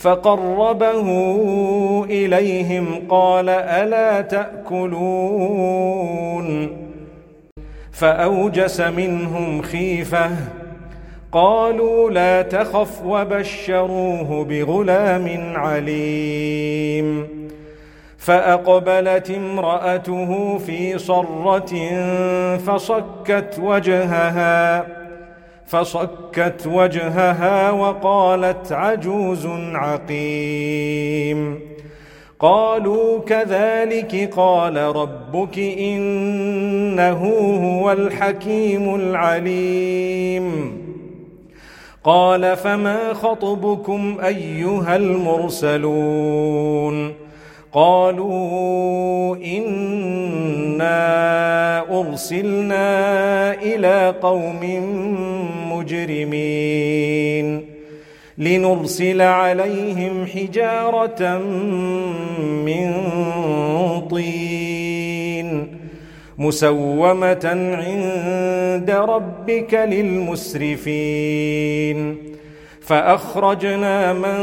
فقربه إليهم قال ألا تأكلون؟ فأوجس منهم خيفة. قالوا لا تخف وبشروه بغلام عليم. فأقبلت امرأته في صرة فصكت وجهها. فصكت وجهها وقالت عجوز عقيم. قالوا كذلك قال ربك إنه هو الحكيم العليم. قال فما خطبكم أيها المرسلون؟ قالوا إنا أرسلنا إلى قوم مجرمين لنرسل عليهم حجارة من طين مسومة عند ربك للمسرفين. فأخرجنا من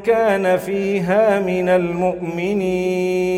كان فيها من المؤمنين.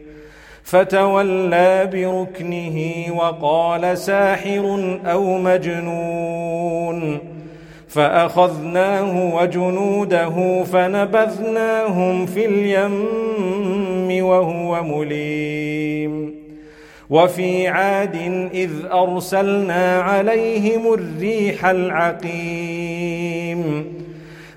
فتولى بركنه وقال ساحر أو مجنون فأخذناه وجنوده فنبذناهم في اليم وهو مليم وفي عاد إذ أرسلنا عليهم الريح العقيم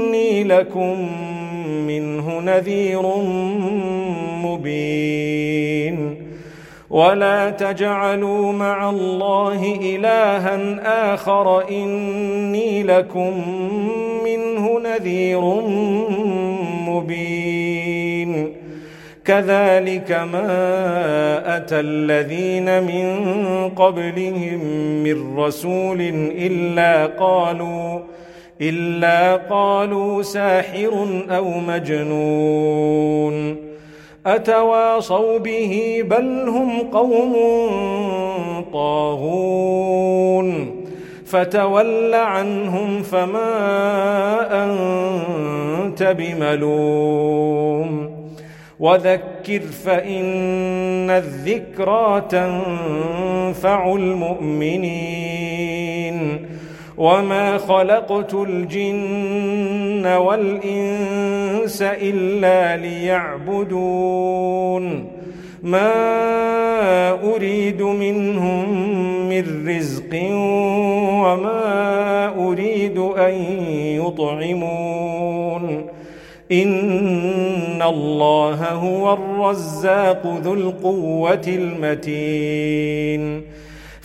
إني لكم منه نذير مبين. ولا تجعلوا مع الله إلها آخر. إني لكم منه نذير مبين. كذلك ما أتى الذين من قبلهم من رسول إلا قالوا إلا قالوا ساحر أو مجنون. أتواصوا به بل هم قوم طاغون. فتول عنهم فما أنت بملوم. وذكر فإن الذكرى تنفع المؤمنين. وما خلقت الجن والإنس إلا ليعبدون ما أريد منهم من رزق وما أريد أن يطعمون إن الله هو الرزاق ذو القوة المتين